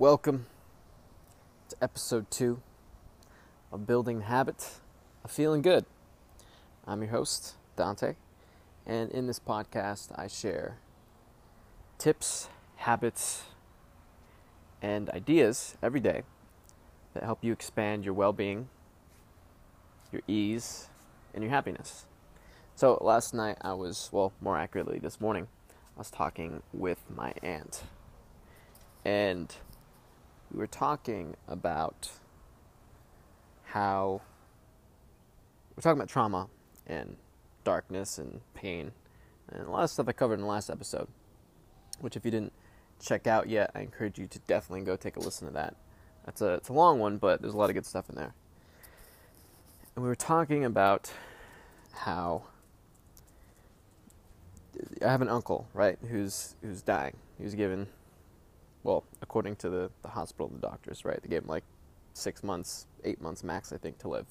Welcome to episode two of Building Habit of Feeling Good. I'm your host, Dante, and in this podcast, I share tips, habits, and ideas every day that help you expand your well being, your ease, and your happiness. So, last night I was, well, more accurately, this morning, I was talking with my aunt. And we were talking about how we're talking about trauma and darkness and pain and a lot of stuff I covered in the last episode. Which, if you didn't check out yet, I encourage you to definitely go take a listen to that. That's a it's a long one, but there's a lot of good stuff in there. And we were talking about how I have an uncle, right, who's who's dying. He was given well, according to the, the hospital and the doctors, right? They gave him like six months, eight months max, I think, to live.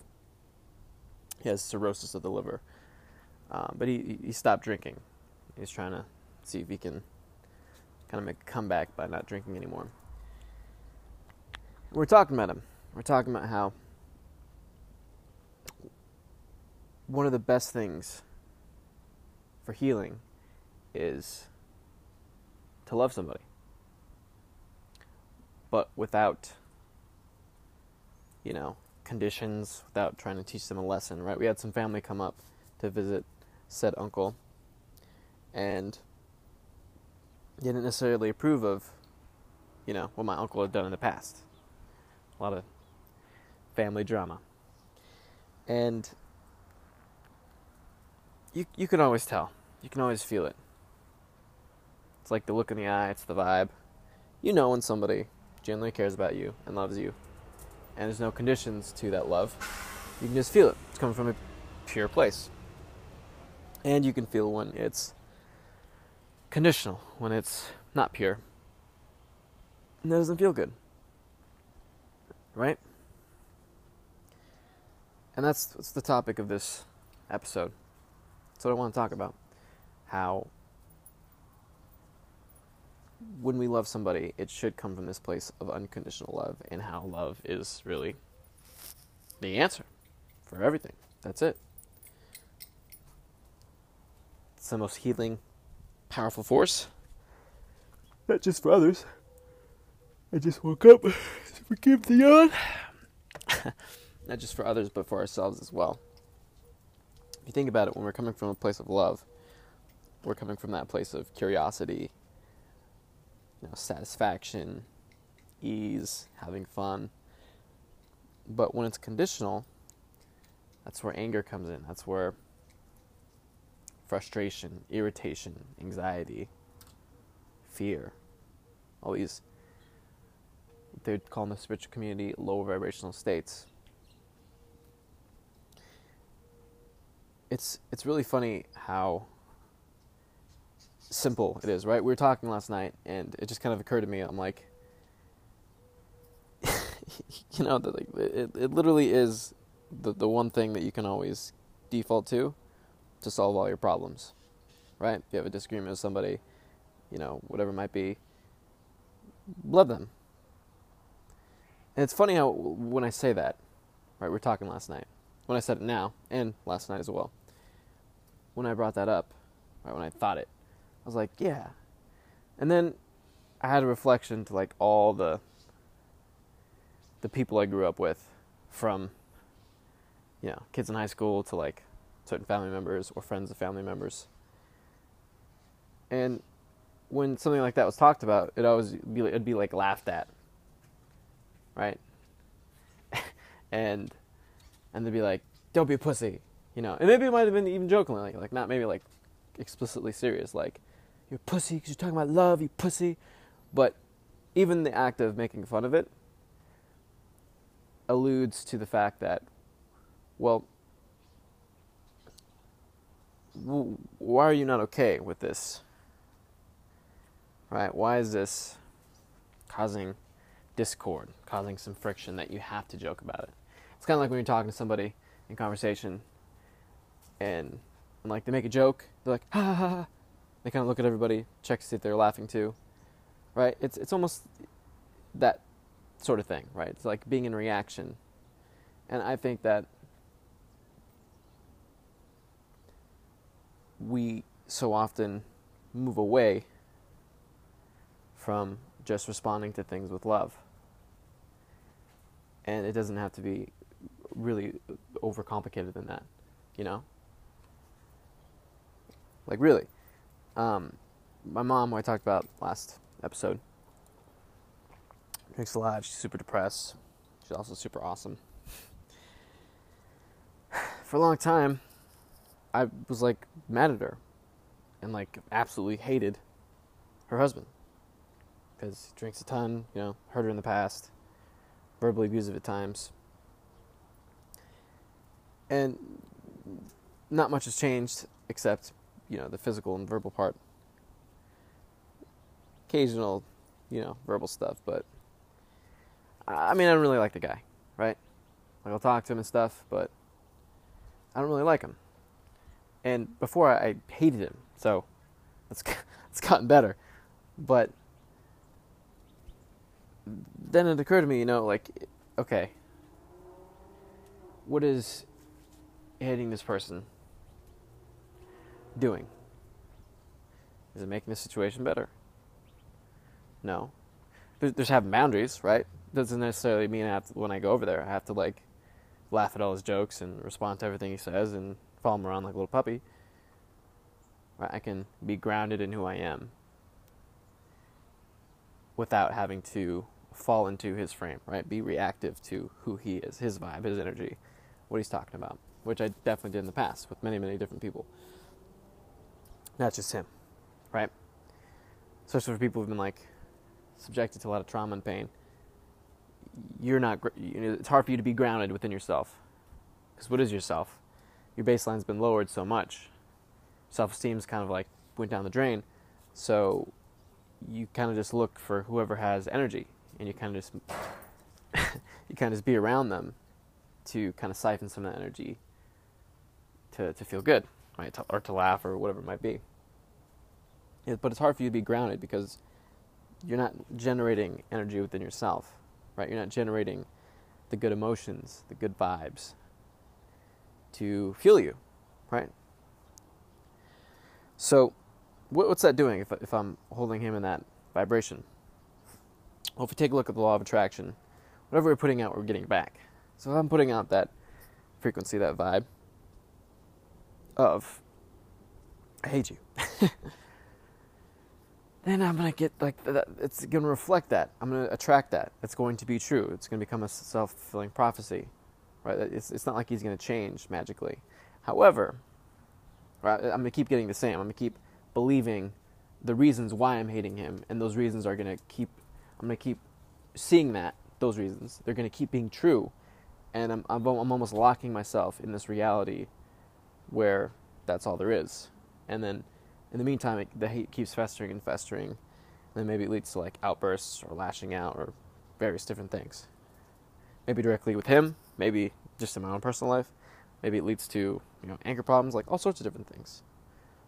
He has cirrhosis of the liver. Um, but he, he stopped drinking. He's trying to see if he can kind of make a comeback by not drinking anymore. We're talking about him. We're talking about how one of the best things for healing is to love somebody but without, you know, conditions, without trying to teach them a lesson, right? We had some family come up to visit said uncle, and didn't necessarily approve of, you know, what my uncle had done in the past. A lot of family drama. And you you can always tell. You can always feel it. It's like the look in the eye, it's the vibe. You know when somebody genuinely cares about you and loves you, and there's no conditions to that love, you can just feel it. It's coming from a pure place. And you can feel when it's conditional, when it's not pure. And that doesn't feel good. Right? And that's, that's the topic of this episode. That's what I want to talk about. How when we love somebody, it should come from this place of unconditional love and how love is really the answer for everything. That's it. It's the most healing, powerful force. Not just for others. I just woke up to forgive the yawn. Not just for others, but for ourselves as well. If you think about it, when we're coming from a place of love, we're coming from that place of curiosity you know, satisfaction, ease, having fun. But when it's conditional, that's where anger comes in. That's where frustration, irritation, anxiety, fear, all these, they'd call in the spiritual community low vibrational states. It's it's really funny how simple it is, right? We were talking last night, and it just kind of occurred to me. I'm like, you know, the, like, it it literally is the the one thing that you can always default to to solve all your problems, right? If you have a disagreement with somebody, you know, whatever it might be, love them. And it's funny how when I say that, right? We we're talking last night. When I said it now, and last night as well. When I brought that up, right? When I thought it, was like, yeah. And then I had a reflection to like all the the people I grew up with from you know, kids in high school to like certain family members or friends of family members. And when something like that was talked about, it always be it'd be like laughed at. Right? and and they'd be like, "Don't be a pussy," you know. And maybe it might have been even jokingly, like, like not maybe like explicitly serious, like, you're pussy because you're talking about love, you pussy. But even the act of making fun of it alludes to the fact that, well, why are you not okay with this? Right? Why is this causing discord, causing some friction that you have to joke about it? It's kind of like when you're talking to somebody in conversation and, and like they make a joke, they're like, ha ha ha, they kind of look at everybody, check to see if they're laughing too, right? It's it's almost that sort of thing, right? It's like being in reaction. And I think that we so often move away from just responding to things with love. And it doesn't have to be really overcomplicated than that, you know? Like, really. Um, my mom, who I talked about last episode, drinks a lot. She's super depressed. She's also super awesome. For a long time, I was like mad at her and like absolutely hated her husband because he drinks a ton, you know, hurt her in the past, verbally abusive at times. And not much has changed except, you know, the physical and verbal part. Occasional, you know, verbal stuff, but I mean, I don't really like the guy, right? Like, I'll talk to him and stuff, but I don't really like him. And before I hated him, so it's it's gotten better. But then it occurred to me, you know, like, okay, what is hating this person doing? Is it making the situation better? No. There's having boundaries, right? Doesn't necessarily mean I have to, when I go over there, I have to like laugh at all his jokes and respond to everything he says and follow him around like a little puppy. Right? I can be grounded in who I am without having to fall into his frame, right? Be reactive to who he is, his vibe, his energy, what he's talking about, which I definitely did in the past with many, many different people. Not just him, right? Especially for people who've been like subjected to a lot of trauma and pain. You're not. It's hard for you to be grounded within yourself, because what is yourself? Your baseline's been lowered so much. Self-esteem's kind of like went down the drain, so you kind of just look for whoever has energy and you kind of just you kind of just be around them to kind of siphon some of that energy to to feel good, right? Or to laugh or whatever it might be. but it's hard for you to be grounded because you're not generating energy within yourself, right? You're not generating the good emotions, the good vibes to fuel you, right? So, what's that doing if, if I'm holding him in that vibration? Well, if we take a look at the law of attraction, whatever we're putting out, we're getting back. So if I'm putting out that frequency, that vibe of I hate you, then I'm gonna get like. It's gonna reflect that. I'm gonna attract that. It's going to be true. It's gonna become a self fulfilling prophecy, right? It's it's not like he's gonna change magically. However, right, I'm gonna keep getting the same. I'm gonna keep believing the reasons why I'm hating him, and those reasons are gonna keep I'm going to keep seeing that, those reasons. They're going to keep being true. And I'm, I'm, I'm almost locking myself in this reality where that's all there is. And then in the meantime, it, the hate keeps festering and festering. And then maybe it leads to like outbursts or lashing out or various different things. Maybe directly with him, maybe just in my own personal life. Maybe it leads to, you know, anger problems, like all sorts of different things.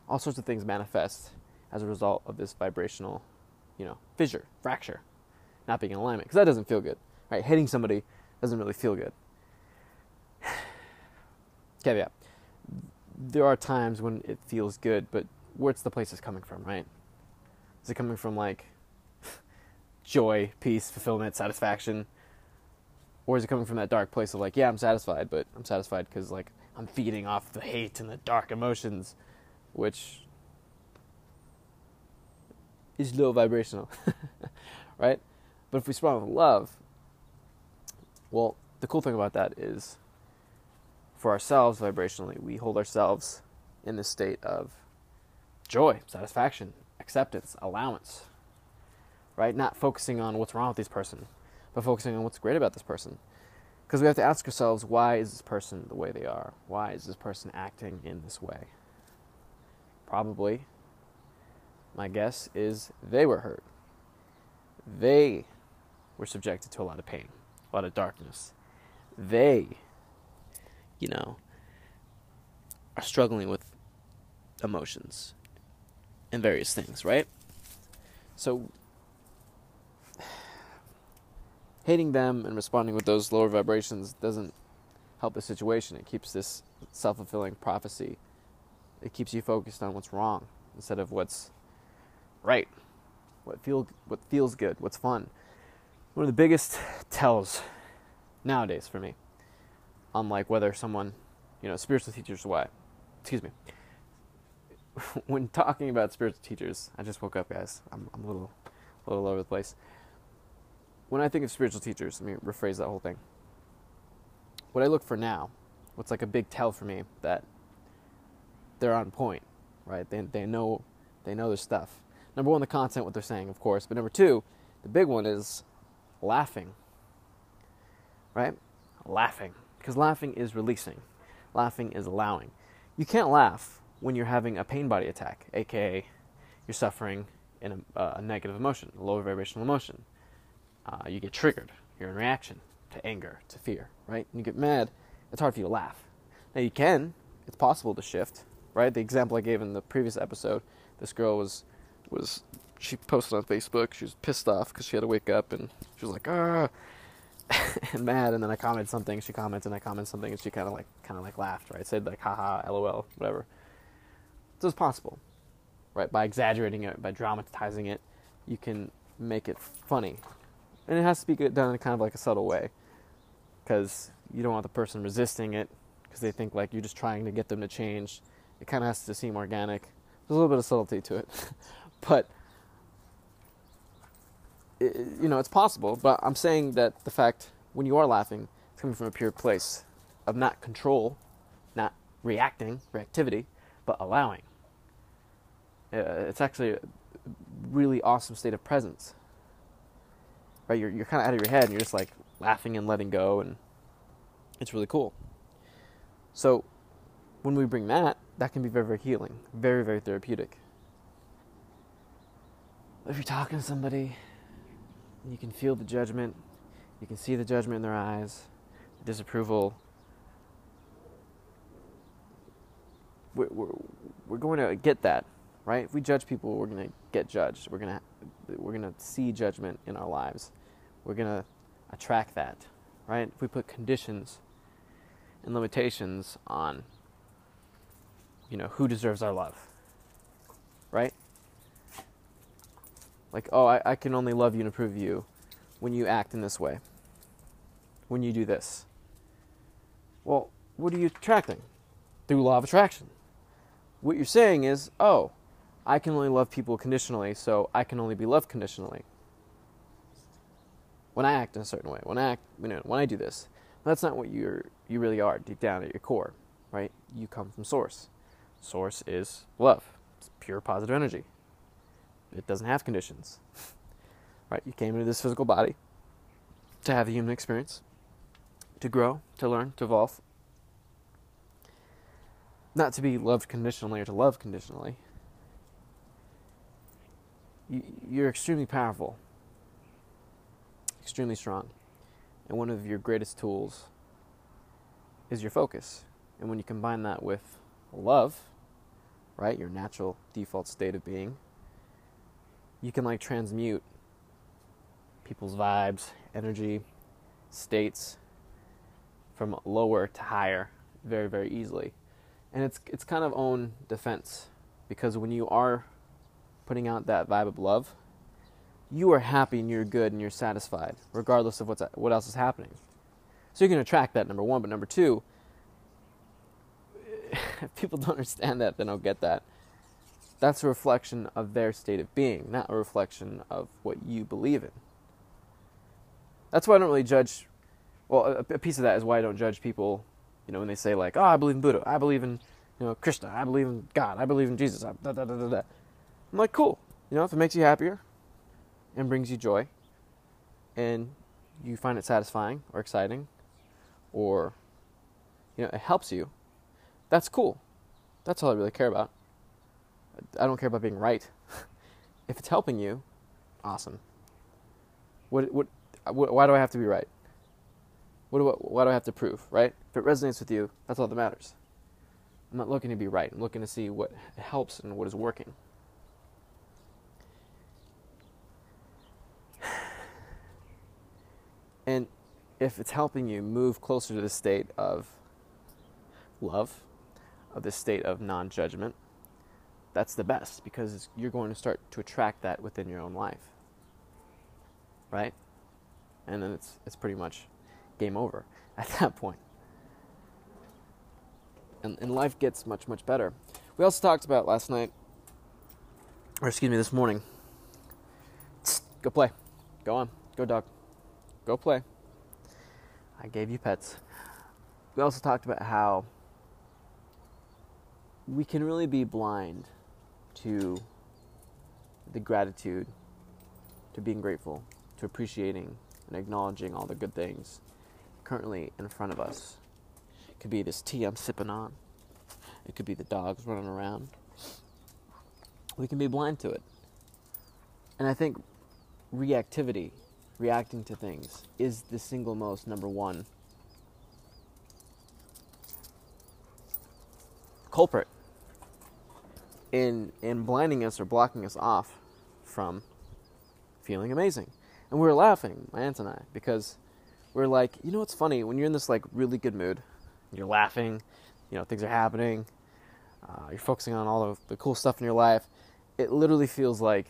All sorts of things manifest as a result of this vibrational, you know, fissure, fracture not being in alignment because that doesn't feel good. Right? Hitting somebody doesn't really feel good. Caveat. There are times when it feels good, but where's the place it's coming from, right? Is it coming from like joy, peace, fulfillment, satisfaction? Or is it coming from that dark place of like, yeah, I'm satisfied, but I'm satisfied because like I'm feeding off the hate and the dark emotions, which is low vibrational, right? But if we respond with love, well, the cool thing about that is for ourselves vibrationally, we hold ourselves in this state of joy, satisfaction, acceptance, allowance, right? Not focusing on what's wrong with this person, but focusing on what's great about this person. Because we have to ask ourselves, why is this person the way they are? Why is this person acting in this way? Probably, my guess is they were hurt. They were subjected to a lot of pain, a lot of darkness. They, you know, are struggling with emotions and various things, right? So hating them and responding with those lower vibrations doesn't help the situation. It keeps this self fulfilling prophecy. It keeps you focused on what's wrong instead of what's right, what feel what feels good, what's fun. One of the biggest tells nowadays for me on like whether someone, you know, spiritual teachers why. Excuse me. when talking about spiritual teachers, I just woke up, guys. I'm, I'm a little, a little over the place. When I think of spiritual teachers, let me rephrase that whole thing. What I look for now, what's like a big tell for me that they're on point, right? They they know they know their stuff. Number one, the content, what they're saying, of course. But number two, the big one is laughing, right? Laughing, because laughing is releasing, laughing is allowing. You can't laugh when you're having a pain body attack, aka you're suffering in a, uh, a negative emotion, a lower vibrational emotion. Uh, you get triggered, you're in reaction to anger, to fear, right? And you get mad, it's hard for you to laugh. Now you can, it's possible to shift, right? The example I gave in the previous episode, this girl was was she posted on Facebook. She was pissed off because she had to wake up and she was like ah mad. And then I commented something. She commented and I commented something and she kind of like kind of like laughed. Right, said like haha, lol, whatever. So it's possible, right? By exaggerating it, by dramatizing it, you can make it funny. And it has to be done in kind of like a subtle way because you don't want the person resisting it because they think like you're just trying to get them to change. It kind of has to seem organic. There's a little bit of subtlety to it, but it, you know it's possible. But I'm saying that the fact when you are laughing, it's coming from a pure place of not control, not reacting, reactivity, but allowing. Uh, it's actually a really awesome state of presence. Right, you're you're kind of out of your head, and you're just like laughing and letting go, and it's really cool. So, when we bring that, that can be very very healing, very very therapeutic. If you're talking to somebody, you can feel the judgment, you can see the judgment in their eyes, disapproval. We're, we're, we're going to get that right? If we judge people, we're going to get judged. We're going to we're going to see judgment in our lives. We're going to attract that, right? If we put conditions and limitations on you know, who deserves our love. Right? Like, oh, I, I can only love you and approve you when you act in this way. When you do this. Well, what are you attracting? Through law of attraction. What you're saying is, oh, I can only love people conditionally, so I can only be loved conditionally. When I act in a certain way, when I act, you know, when I do this, that's not what you're you really are deep down at your core, right? You come from source. Source is love. It's pure positive energy. It doesn't have conditions. right? You came into this physical body to have a human experience, to grow, to learn, to evolve. Not to be loved conditionally or to love conditionally, you're extremely powerful, extremely strong. And one of your greatest tools is your focus. And when you combine that with love, right, your natural default state of being, you can like transmute people's vibes, energy, states from lower to higher very, very easily. And it's it's kind of own defense because when you are putting out that vibe of love, you are happy and you're good and you're satisfied, regardless of what's what else is happening. So you can attract that number one, but number two, if people don't understand that, they don't get that. That's a reflection of their state of being, not a reflection of what you believe in. That's why I don't really judge. Well, a, piece of that is why I don't judge people. You know, when they say like, "Oh, I believe in Buddha. I believe in, you know, Krishna. I believe in God. I believe in Jesus." Da, da, da, I'm like, cool. You know, if it makes you happier and brings you joy and you find it satisfying or exciting or, you know, it helps you, that's cool. That's all I really care about. I don't care about being right. if it's helping you, awesome. What, what, uh, what, why do I have to be right? What do I, why do I have to prove, right? If it resonates with you, that's all that matters. I'm not looking to be right. I'm looking to see what helps and what is working. And if it's helping you move closer to the state of love, of the state of non judgment, that's the best because you're going to start to attract that within your own life. Right? And then it's, it's pretty much game over at that point. And, and life gets much, much better. We also talked about last night, or excuse me, this morning. Go play. Go on. Go, dog. Go play. I gave you pets. We also talked about how we can really be blind to the gratitude, to being grateful, to appreciating and acknowledging all the good things currently in front of us. It could be this tea I'm sipping on, it could be the dogs running around. We can be blind to it. And I think reactivity, reacting to things, is the single most number one culprit in in blinding us or blocking us off from feeling amazing. And we were laughing, my aunt and I, because we are like, you know what's funny? When you're in this like really good mood, you're laughing, you know, things are happening, uh, you're focusing on all of the cool stuff in your life, it literally feels like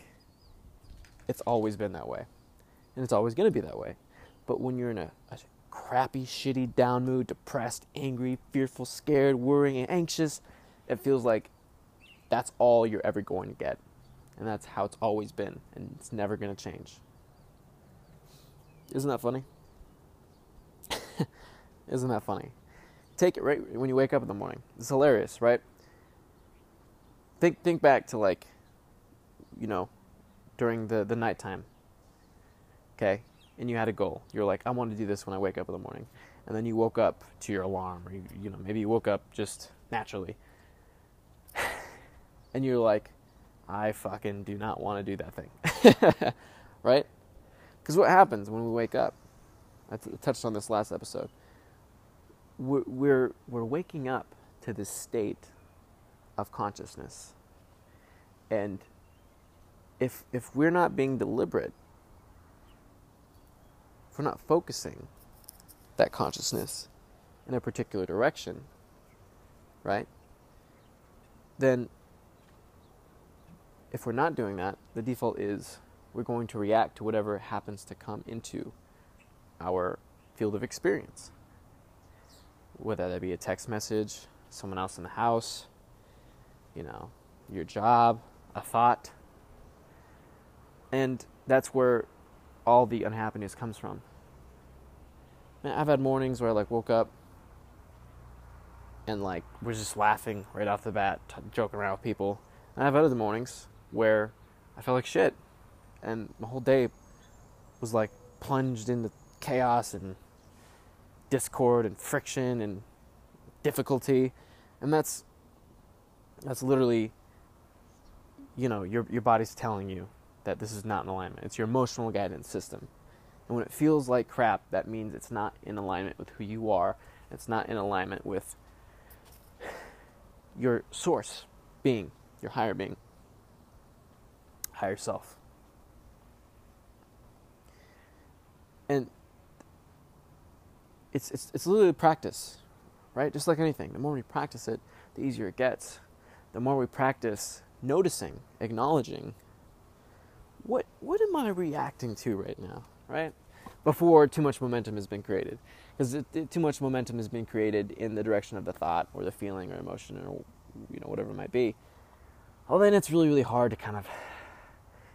it's always been that way. And it's always to be that way. But when you're in a, a crappy, shitty, down mood, depressed, angry, fearful, scared, worrying, and anxious, it feels like that's all you're ever going to get. And that's how it's always been, and it's never going to change. Isn't that funny? Isn't that funny? Take it right when you wake up in the morning. It's hilarious, right? Think think back to like you know, during the the nighttime. Okay? And you had a goal. You're like, I want to do this when I wake up in the morning. And then you woke up to your alarm or you, you know, maybe you woke up just naturally and you're like, I fucking do not want to do that thing. right? Because what happens when we wake up? I t- touched on this last episode. We're, we're, we're waking up to this state of consciousness. And if, if we're not being deliberate, if we're not focusing that consciousness in a particular direction, right? Then if we're not doing that, the default is we're going to react to whatever happens to come into our field of experience. Whether that be a text message, someone else in the house, you know, your job, a thought. And that's where all the unhappiness comes from. Man, I've had mornings where I like woke up and like was just laughing right off the bat, t- joking around with people. And I've had other mornings where I felt like shit. And my whole day was like plunged into chaos and discord and friction and difficulty. And that's that's literally you know, your your body's telling you that this is not in alignment. It's your emotional guidance system. And when it feels like crap, that means it's not in alignment with who you are. It's not in alignment with your source being, your higher being higher self. And it's, it's, it's literally practice, right? Just like anything. The more we practice it, the easier it gets. The more we practice noticing, acknowledging, what, what am I reacting to right now, right? Before too much momentum has been created. Because too much momentum has been created in the direction of the thought or the feeling or emotion or you know whatever it might be. Well, then it's really, really hard to kind of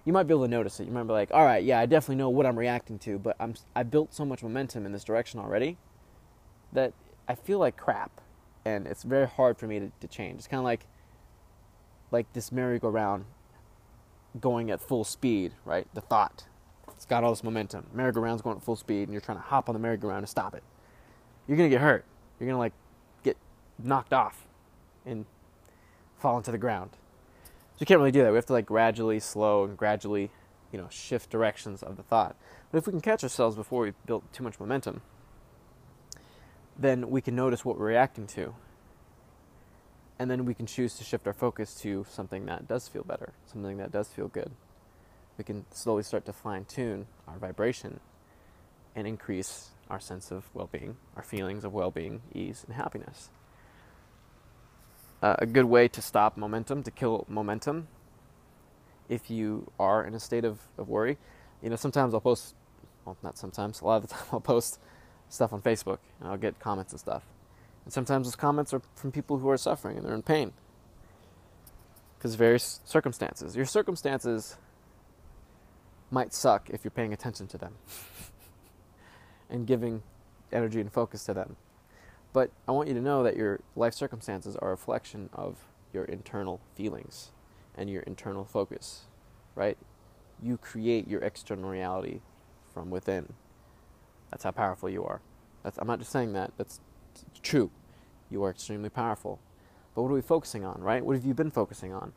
you might be able to notice it. You might be like, all right, yeah, I definitely know what I'm reacting to, but I'm I built so much momentum in this direction already that I feel like crap, and it's very hard for me to, to change. It's kind of like like this merry-go-round going at full speed, right? The thought, it's got all this momentum. Merry-go-round's going at full speed, and you're trying to hop on the merry-go-round to stop it. You're gonna get hurt. You're gonna like get knocked off and fall into the ground. So you can't really do that. We have to like gradually slow and gradually, you know, shift directions of the thought. But if we can catch ourselves before we've built too much momentum, then we can notice what we're reacting to. And then we can choose to shift our focus to something that does feel better, something that does feel good. We can slowly start to fine tune our vibration and increase our sense of well being, our feelings of well being, ease, and happiness. Uh, a good way to stop momentum, to kill momentum, if you are in a state of, of worry. You know, sometimes I'll post, well, not sometimes, a lot of the time I'll post stuff on Facebook and I'll get comments and stuff. And sometimes those comments are from people who are suffering and they're in pain because various circumstances. Your circumstances might suck if you're paying attention to them and giving energy and focus to them. But I want you to know that your life circumstances are a reflection of your internal feelings and your internal focus, right? You create your external reality from within. That's how powerful you are. That's, I'm not just saying that, that's true. You are extremely powerful. But what are we focusing on, right? What have you been focusing on?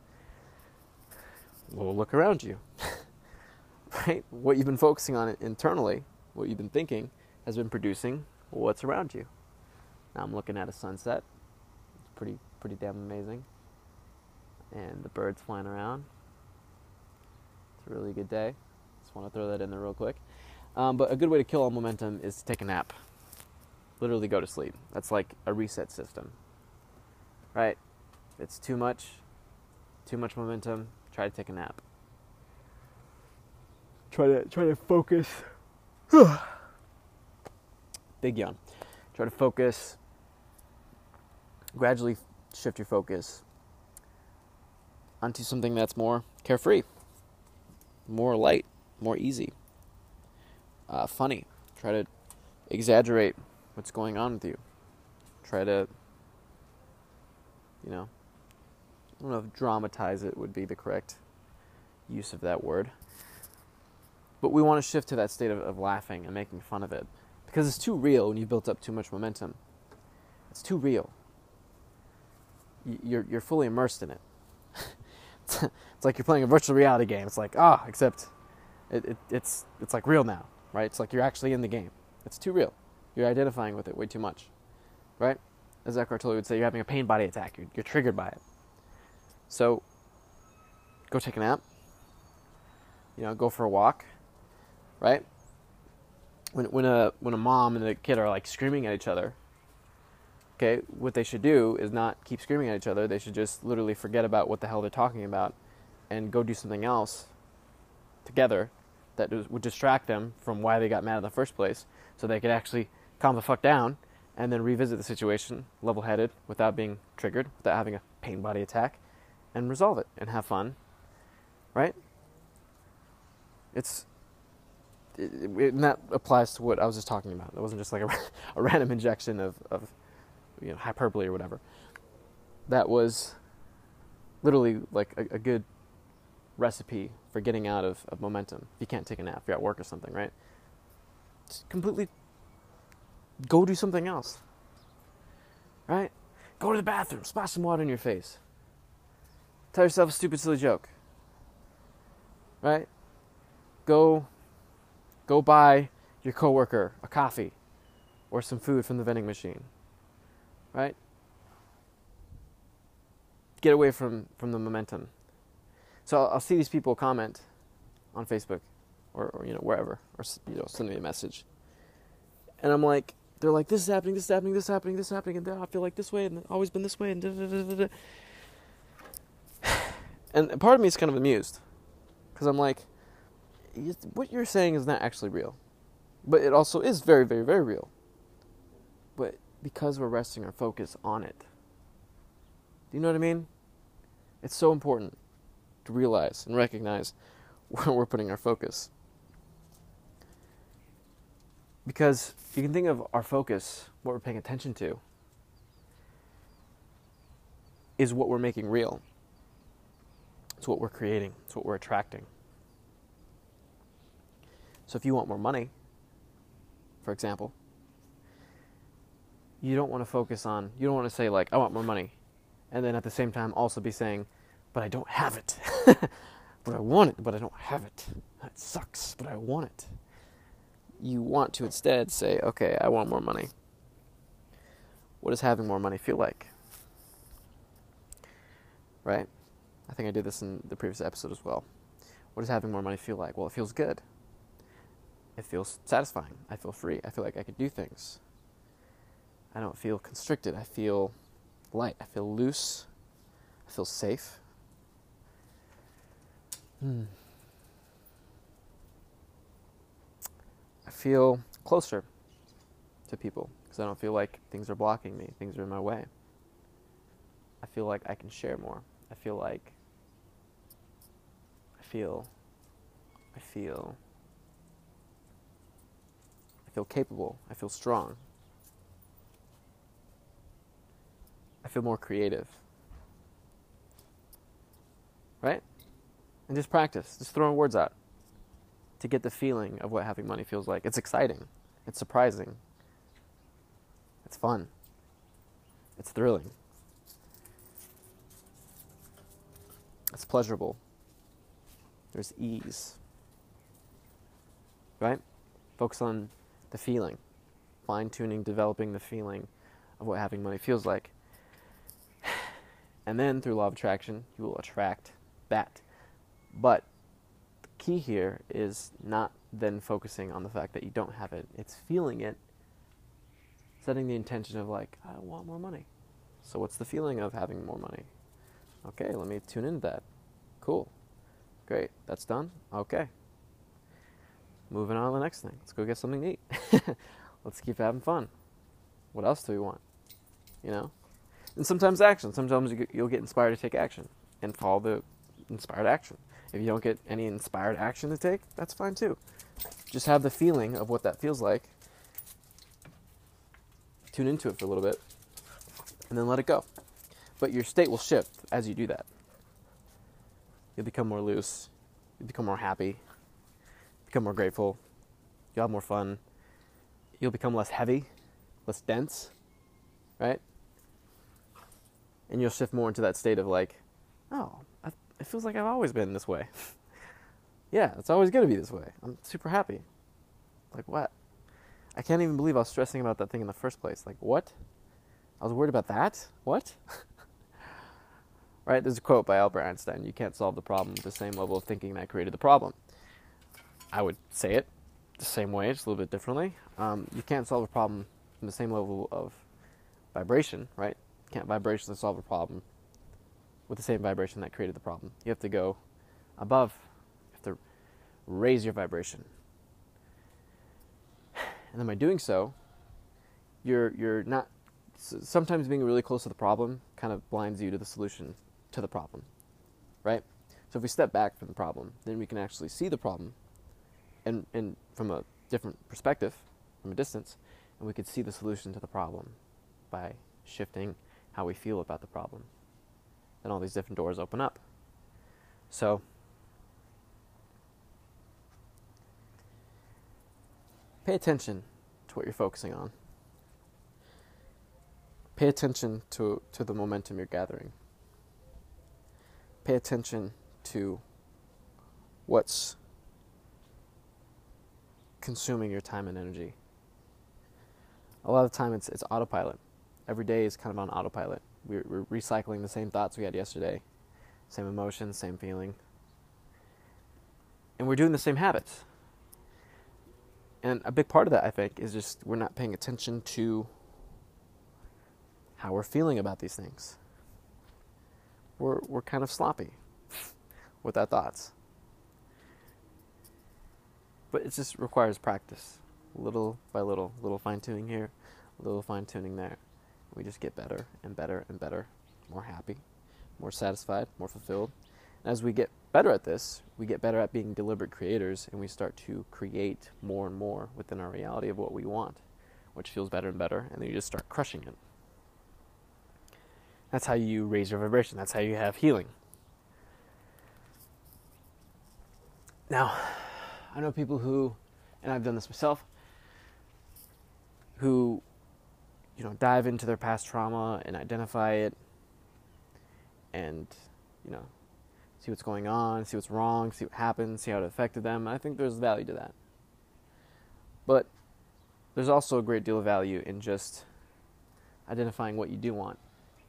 Well, look around you. right? What you've been focusing on internally, what you've been thinking, has been producing what's around you. Now I'm looking at a sunset. It's pretty, pretty damn amazing. And the birds flying around. It's a really good day. Just want to throw that in there real quick. Um, but a good way to kill all momentum is to take a nap. Literally go to sleep. That's like a reset system. Right? It's too much, too much momentum. Try to take a nap. Try to try to focus. Big yawn. Try to focus. Gradually shift your focus onto something that's more carefree, more light, more easy uh, funny. Try to exaggerate what's going on with you. Try to, you know, I don't know if dramatize it would be the correct use of that word. But we want to shift to that state of, of laughing and making fun of it because it's too real when you've built up too much momentum. It's too real. You're, you're fully immersed in it. it's like you're playing a virtual reality game. It's like, ah, oh, except it, it, it's, it's like real now right? It's like you're actually in the game. It's too real. You're identifying with it way too much, right? As Eckhart Tolle would say, you're having a pain body attack. You're, you're triggered by it. So, go take a nap. You know, go for a walk, right? When when a when a mom and a kid are like screaming at each other, okay, what they should do is not keep screaming at each other. They should just literally forget about what the hell they're talking about, and go do something else together that would distract them from why they got mad in the first place so they could actually calm the fuck down and then revisit the situation level headed without being triggered, without having a pain body attack, and resolve it and have fun. Right? It's. It, it, and that applies to what I was just talking about. It wasn't just like a, a random injection of, of you know, hyperbole or whatever. That was literally like a, a good recipe for getting out of, of momentum. If you can't take a nap, you're at work or something, right? Just completely go do something else. Right? Go to the bathroom, splash some water in your face. Tell yourself a stupid, silly joke. Right? Go go buy your coworker a coffee or some food from the vending machine. Right? Get away from, from the momentum. So I'll, I'll see these people comment on Facebook or, or, you know wherever or you know send me a message, and I'm like, they're like, this is happening, this is happening, this is happening, this is happening, and I feel like this way, and always been this way, and da da, da, da, and part of me is kind of amused because I'm like, what you're saying is not actually real, but it also is very, very, very real. But because we're resting our focus on it, do you know what I mean? It's so important to realize and recognize where we're putting our focus. Because you can think of our focus, what we're paying attention to, is what we're making real. It's what we're creating, it's what we're attracting. So if you want more money, for example, you don't want to focus on, you don't want to say, like, I want more money, and then at the same time also be saying, but I don't have it. but I want it, but I don't have it. That sucks, but I want it. You want to instead say, okay, I want more money. What does having more money feel like? Right? I think I did this in the previous episode as well. What does having more money feel like? Well, it feels good. it feels satisfying. I feel free. I feel like I could do things. I don't feel constricted. I feel light. I feel loose. I feel safe. Hmm. I feel closer to people because I don't feel like things are blocking me, things are in my way. I feel like I can share more. I feel like I feel I feel I feel capable. I feel strong. I feel more creative. Right? And just practice, just throwing words out to get the feeling of what having money feels like. It's exciting, it's surprising, it's fun, it's thrilling, it's pleasurable, there's ease. Right? Focus on the feeling, fine tuning, developing the feeling of what having money feels like. And then through law of attraction, you will attract that. But the key here is not then focusing on the fact that you don't have it, it's feeling it, setting the intention of, like, I want more money. So, what's the feeling of having more money? Okay, let me tune into that. Cool. Great. That's done. Okay. Moving on to the next thing. Let's go get something to eat. Let's keep having fun. What else do we want? You know? And sometimes action. Sometimes you'll get inspired to take action and follow the inspired action. If you don't get any inspired action to take, that's fine too. Just have the feeling of what that feels like. Tune into it for a little bit and then let it go. But your state will shift as you do that. You'll become more loose, you'll become more happy, become more grateful, you'll have more fun, you'll become less heavy, less dense, right? And you'll shift more into that state of like, oh, it feels like I've always been this way. yeah, it's always going to be this way. I'm super happy. Like, what? I can't even believe I was stressing about that thing in the first place. Like, what? I was worried about that? What? right? There's a quote by Albert Einstein You can't solve the problem with the same level of thinking that created the problem. I would say it the same way, just a little bit differently. Um, you can't solve a problem from the same level of vibration, right? Can't vibrationally solve a problem with the same vibration that created the problem. You have to go above, you have to raise your vibration. And then by doing so, you're, you're not, sometimes being really close to the problem kind of blinds you to the solution to the problem, right? So if we step back from the problem, then we can actually see the problem and, and from a different perspective, from a distance, and we could see the solution to the problem by shifting how we feel about the problem then all these different doors open up. So, pay attention to what you're focusing on. Pay attention to, to the momentum you're gathering. Pay attention to what's consuming your time and energy. A lot of the time it's, it's autopilot. Every day is kind of on autopilot we're, we're recycling the same thoughts we had yesterday, same emotions, same feeling. And we're doing the same habits. And a big part of that, I think, is just we're not paying attention to how we're feeling about these things. We're, we're kind of sloppy with our thoughts. But it just requires practice, little by little, little fine tuning here, little fine tuning there. We just get better and better and better, more happy, more satisfied, more fulfilled. And as we get better at this, we get better at being deliberate creators and we start to create more and more within our reality of what we want, which feels better and better, and then you just start crushing it. That's how you raise your vibration, that's how you have healing. Now, I know people who, and I've done this myself, who you know, dive into their past trauma and identify it and, you know, see what's going on, see what's wrong, see what happened, see how it affected them. I think there's value to that. But there's also a great deal of value in just identifying what you do want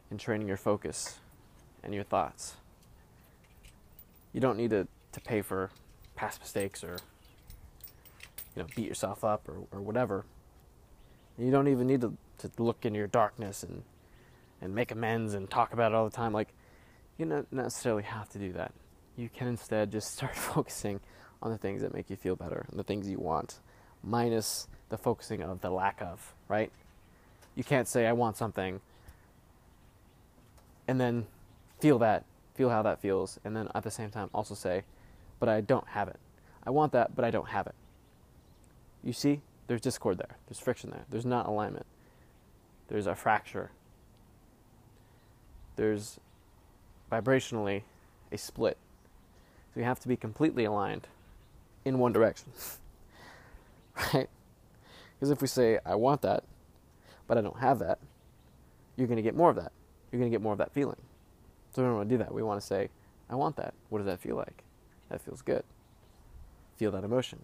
and training your focus and your thoughts. You don't need to, to pay for past mistakes or you know, beat yourself up or, or whatever. You don't even need to, to look into your darkness and, and make amends and talk about it all the time. Like, you don't necessarily have to do that. You can instead just start focusing on the things that make you feel better and the things you want, minus the focusing of the lack of, right? You can't say, I want something, and then feel that, feel how that feels, and then at the same time also say, but I don't have it. I want that, but I don't have it. You see, there's discord there, there's friction there, there's not alignment, there's a fracture, there's vibrationally a split. So you have to be completely aligned in one direction. right? Because if we say, I want that, but I don't have that, you're going to get more of that. You're going to get more of that feeling. So we don't want to do that. We want to say, I want that. What does that feel like? That feels good. Feel that emotion.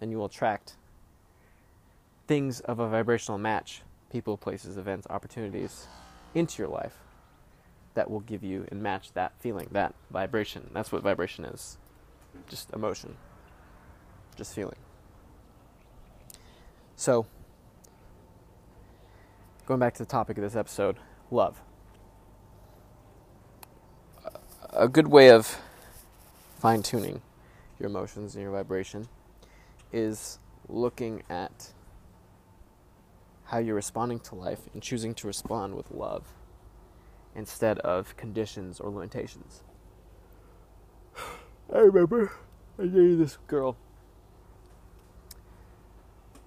Then you will attract things of a vibrational match people, places, events, opportunities into your life that will give you and match that feeling, that vibration. That's what vibration is just emotion, just feeling. So, going back to the topic of this episode love. A good way of fine tuning your emotions and your vibration is looking at how you're responding to life and choosing to respond with love instead of conditions or limitations. I remember I dated this girl.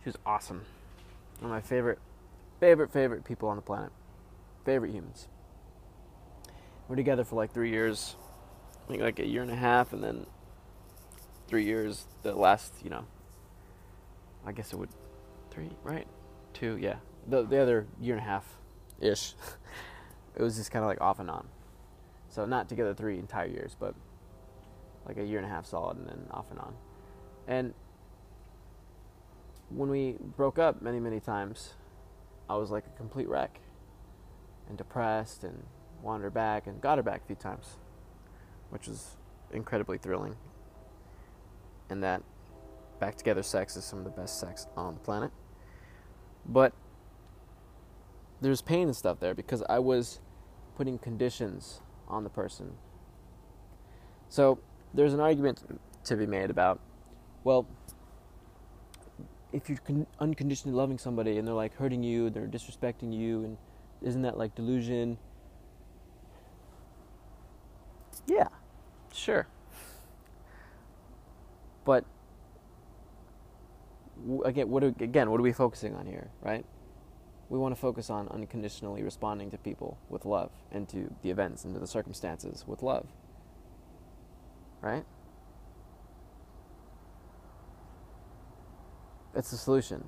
She was awesome. One of my favorite, favorite, favorite people on the planet. Favorite humans. We're together for like three years. I think like a year and a half, and then three years. The last, you know, I guess it would three, right? Two, yeah. The the other year and a half, ish. it was just kind of like off and on. So not together three entire years, but like a year and a half solid, and then off and on. And when we broke up many many times, I was like a complete wreck, and depressed, and wanted her back, and got her back a few times, which was incredibly thrilling. And that back together sex is some of the best sex on the planet. But there's pain and stuff there because I was putting conditions on the person. So there's an argument to be made about, well, if you're con- unconditionally loving somebody and they're like hurting you, they're disrespecting you, and isn't that like delusion? Yeah, sure. But again, what are, again, what are we focusing on here, right? we want to focus on unconditionally responding to people with love and to the events and to the circumstances with love. Right? That's the solution.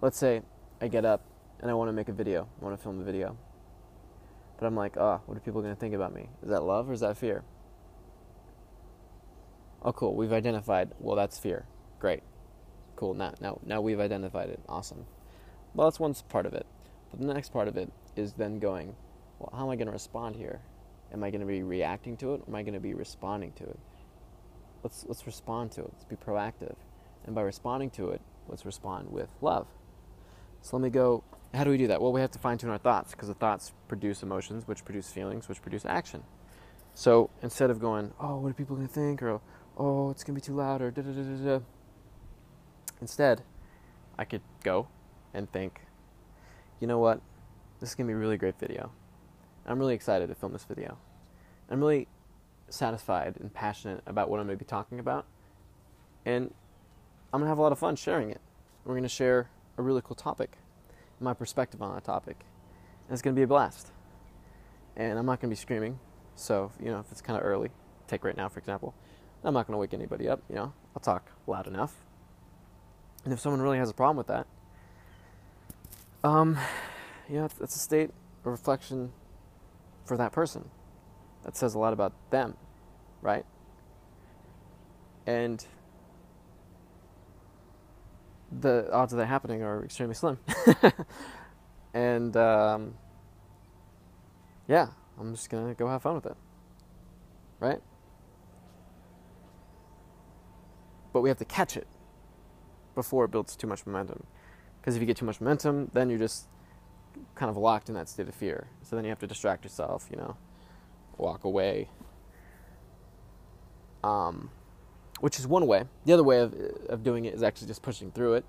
Let's say I get up and I want to make a video, I want to film a video. But I'm like, oh, what are people going to think about me? Is that love or is that fear? Oh, cool. We've identified, well, that's fear. Great cool. Now, now, now we've identified it. Awesome. Well, that's one part of it. But the next part of it is then going, well, how am I going to respond here? Am I going to be reacting to it? Or am I going to be responding to it? Let's let's respond to it. Let's be proactive. And by responding to it, let's respond with love. So let me go. How do we do that? Well, we have to fine tune our thoughts because the thoughts produce emotions, which produce feelings, which produce action. So instead of going, oh, what are people going to think? Or, oh, it's to be too loud, or da da da da da, Instead, I could go and think, you know what? This is to be a really great video. I'm really excited to film this video. I'm really satisfied and passionate about what I'm to be talking about. And I'm to have a lot of fun sharing it. We're to share a really cool topic, my perspective on that topic. And it's to be a blast. And I'm not to be screaming. So, you know, if it's kind of early, take right now, for example, I'm not going to wake anybody up, you know. I'll talk loud enough and if someone really has a problem with that, um, you know, it's a state of reflection for that person. That says a lot about them, right? And the odds of that happening are extremely slim. and um, yeah, I'm just gonna go have fun with it, right? But we have to catch it before it builds too much momentum. Because if you get too much momentum, then you're just kind of locked in that state of fear. So then you have to distract yourself, you know, walk away. Um, which is one way. The other way of, of doing it is actually just pushing through it.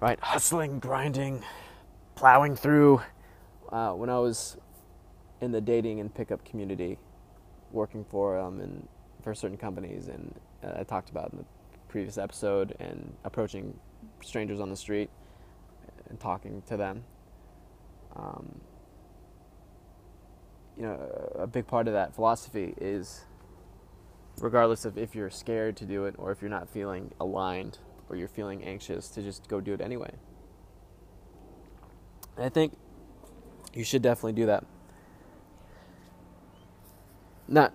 Right? Hustling, grinding, plowing through. Uh, when I was in the dating and pickup community, working for um, and for certain companies, and I talked about in the previous episode, and approaching strangers on the street and talking to them. Um, you know, a big part of that philosophy is regardless of if you're scared to do it or if you're not feeling aligned or you're feeling anxious to just go do it anyway. And I think you should definitely do that. Not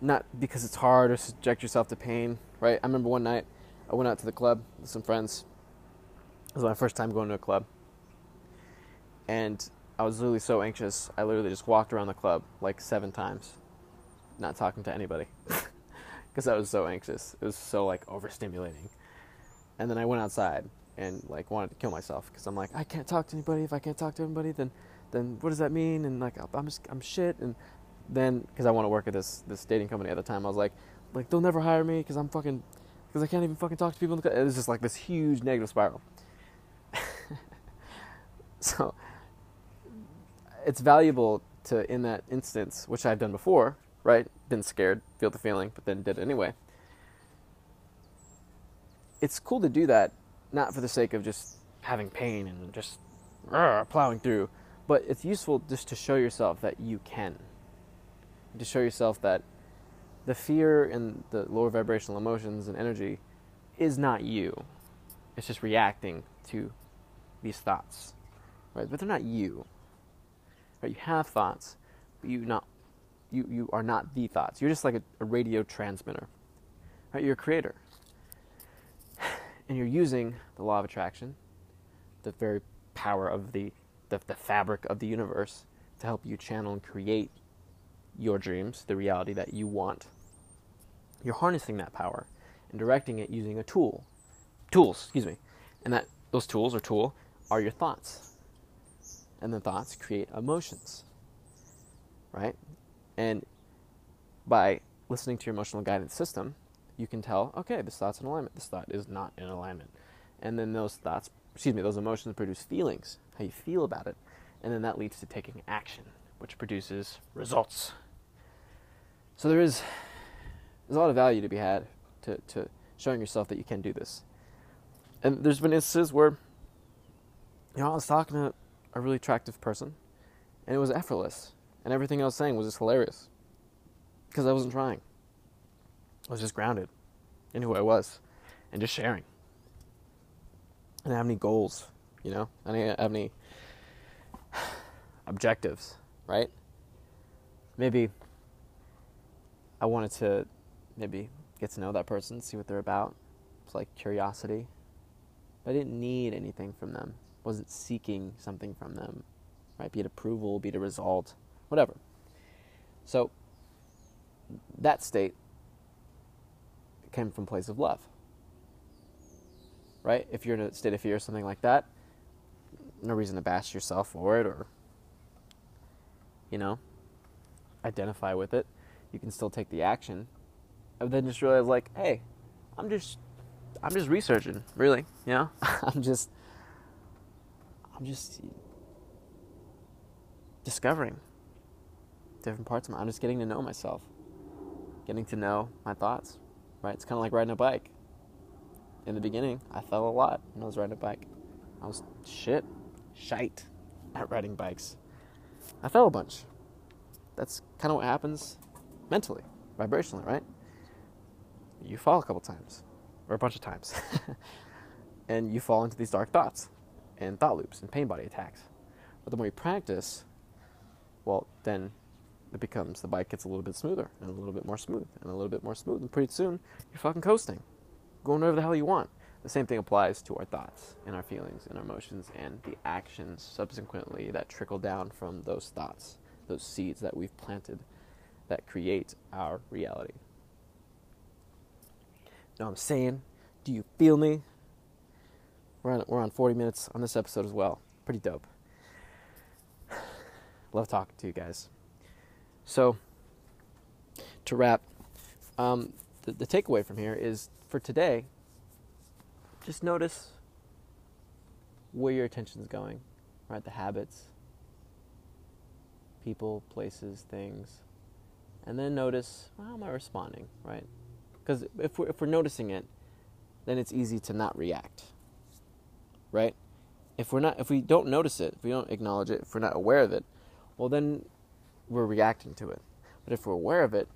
not because it's hard or subject yourself to pain, right? I remember one night I went out to the club with some friends. It was my first time going to a club. And I was literally so anxious, I literally just walked around the club like seven times, not talking to anybody. because I was so anxious. It was so like overstimulating. And then I went outside and like wanted to kill myself because I'm like I can't talk to anybody. If I can't talk to anybody, then then what does that mean? And like I'm just I'm shit. And then because I want to work at this this dating company at the time, I was like like they'll never hire me because I'm fucking because I can't even fucking talk to people. It was just like this huge negative spiral. so it's valuable to in that instance, which I've done before, right? Been scared, feel the feeling, but then did it anyway. It's cool to do that, not for the sake of just having pain and just uh, plowing through, but it's useful just to show yourself that you can. To show yourself that the fear and the lower vibrational emotions and energy is not you. It's just reacting to these thoughts, right? But they're not you. Right? You have thoughts, but you not you, you are not the thoughts. You're just like a, a radio transmitter. Right? You're a creator. And you're using the law of attraction, the very power of the, the, the fabric of the universe, to help you channel and create your dreams, the reality that you want. You're harnessing that power and directing it using a tool. Tools, excuse me. And that those tools or tool are your thoughts. And the thoughts create emotions. Right? And by listening to your emotional guidance system, you can tell, okay, this thought's in alignment, this thought is not in alignment. And then those thoughts, excuse me, those emotions produce feelings, how you feel about it. And then that leads to taking action, which produces results. So there is there's a lot of value to be had to, to showing yourself that you can do this. And there's been instances where, you know, I was talking to a really attractive person, and it was effortless and everything I was saying was just hilarious because I wasn't trying. I was just grounded in who I was and just sharing. I didn't have any goals, you know. I didn't have any objectives, right? Maybe I wanted to maybe get to know that person, see what they're about. It's like curiosity. But I didn't need anything from them. wasn't seeking something from them, right? Be it approval, be it a result whatever. So that state came from place of love. Right? If you're in a state of fear or something like that, no reason to bash yourself for it or you know, identify with it. You can still take the action. And then just realize like, hey, I'm just I'm just researching, really, you know? I'm just I'm just discovering different parts of me. I'm just getting to know myself, getting to know my thoughts. Right? It's kind of like riding a bike. In the beginning, I fell a lot when I was riding a bike. I was shit, shite at riding bikes. I fell a bunch. That's kind of what happens mentally, vibrationally, right? You fall a couple times, or a bunch of times, and you fall into these dark thoughts and thought loops and pain body attacks. But the more you practice, well, then it becomes the bike gets a little bit smoother and a little bit more smooth and a little bit more smooth, and pretty soon you're fucking coasting, going wherever the hell you want. The same thing applies to our thoughts and our feelings and our emotions and the actions subsequently that trickle down from those thoughts, those seeds that we've planted that create our reality. know what I'm saying? Do you feel me? We're on, we're on 40 minutes on this episode as well. Pretty dope. Love talking to you guys. So, to wrap, um, the, the takeaway from here is for today, just notice where your attention is going, right? The habits, people, places, things. And then notice, how am I responding, right? Because if we're, if we're noticing it, then it's easy to not react, right? If we're not, if we don't notice it, if we don't acknowledge it, if we're not aware of it, well, then we're reacting to it. But if we're aware of it,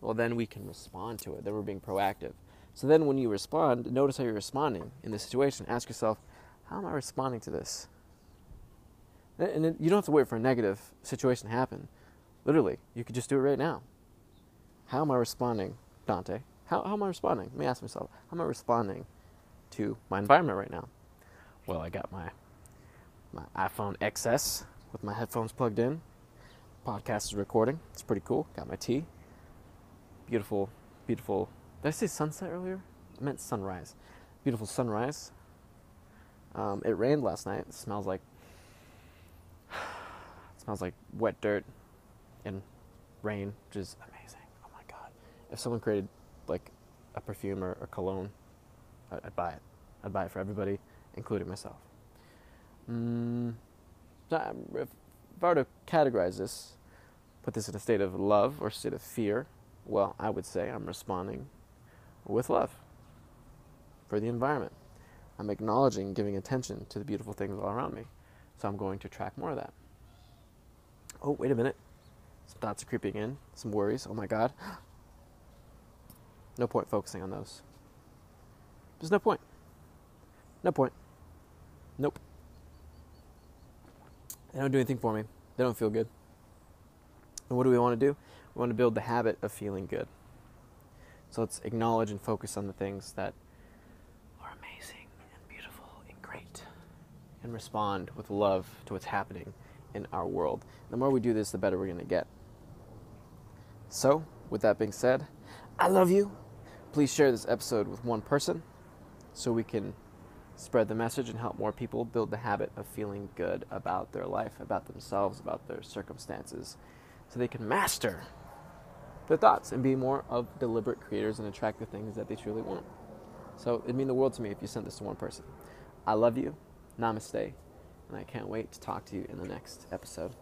well, then we can respond to it. Then we're being proactive. So then when you respond, notice how you're responding in this situation. Ask yourself, how am I responding to this? And you don't have to wait for a negative situation to happen. Literally, you could just do it right now. How am I responding, Dante? How, how am I responding? Let me ask myself, how am I responding to my environment right now? Well, I got my my iPhone XS with my headphones plugged in. Podcast is recording. It's pretty cool. Got my tea. Beautiful, beautiful. Did I say sunset earlier? I meant sunrise. Beautiful sunrise. Um, it rained last night. It smells like it smells like wet dirt and rain, which is amazing. Oh my god! If someone created like a perfume or a cologne, I'd buy it. I'd buy it for everybody, including myself. Mm, if I were to categorize this, put this in a state of love or state of fear, well, I would say I'm responding with love for the environment. I'm acknowledging, giving attention to the beautiful things all around me. So I'm going to track more of that. Oh, wait a minute. Some thoughts are creeping in, some worries. Oh my God. No point focusing on those. There's no point. No point. Nope. They don't do anything for me. They don't feel good. And what do we want to do? We want to build the habit of feeling good. So let's acknowledge and focus on the things that are amazing and beautiful and great and respond with love to what's happening in our world. The more we do this, the better we're going to get. So, with that being said, I love you. Please share this episode with one person so we can spread the message and help more people build the habit of feeling good about their life, about themselves, about their circumstances, so they can master their thoughts and be more of deliberate creators and attract the things that they truly want. So it'd mean the world to me if you sent this to one person. I love you. Namaste. And I can't wait to talk to you in the next episode.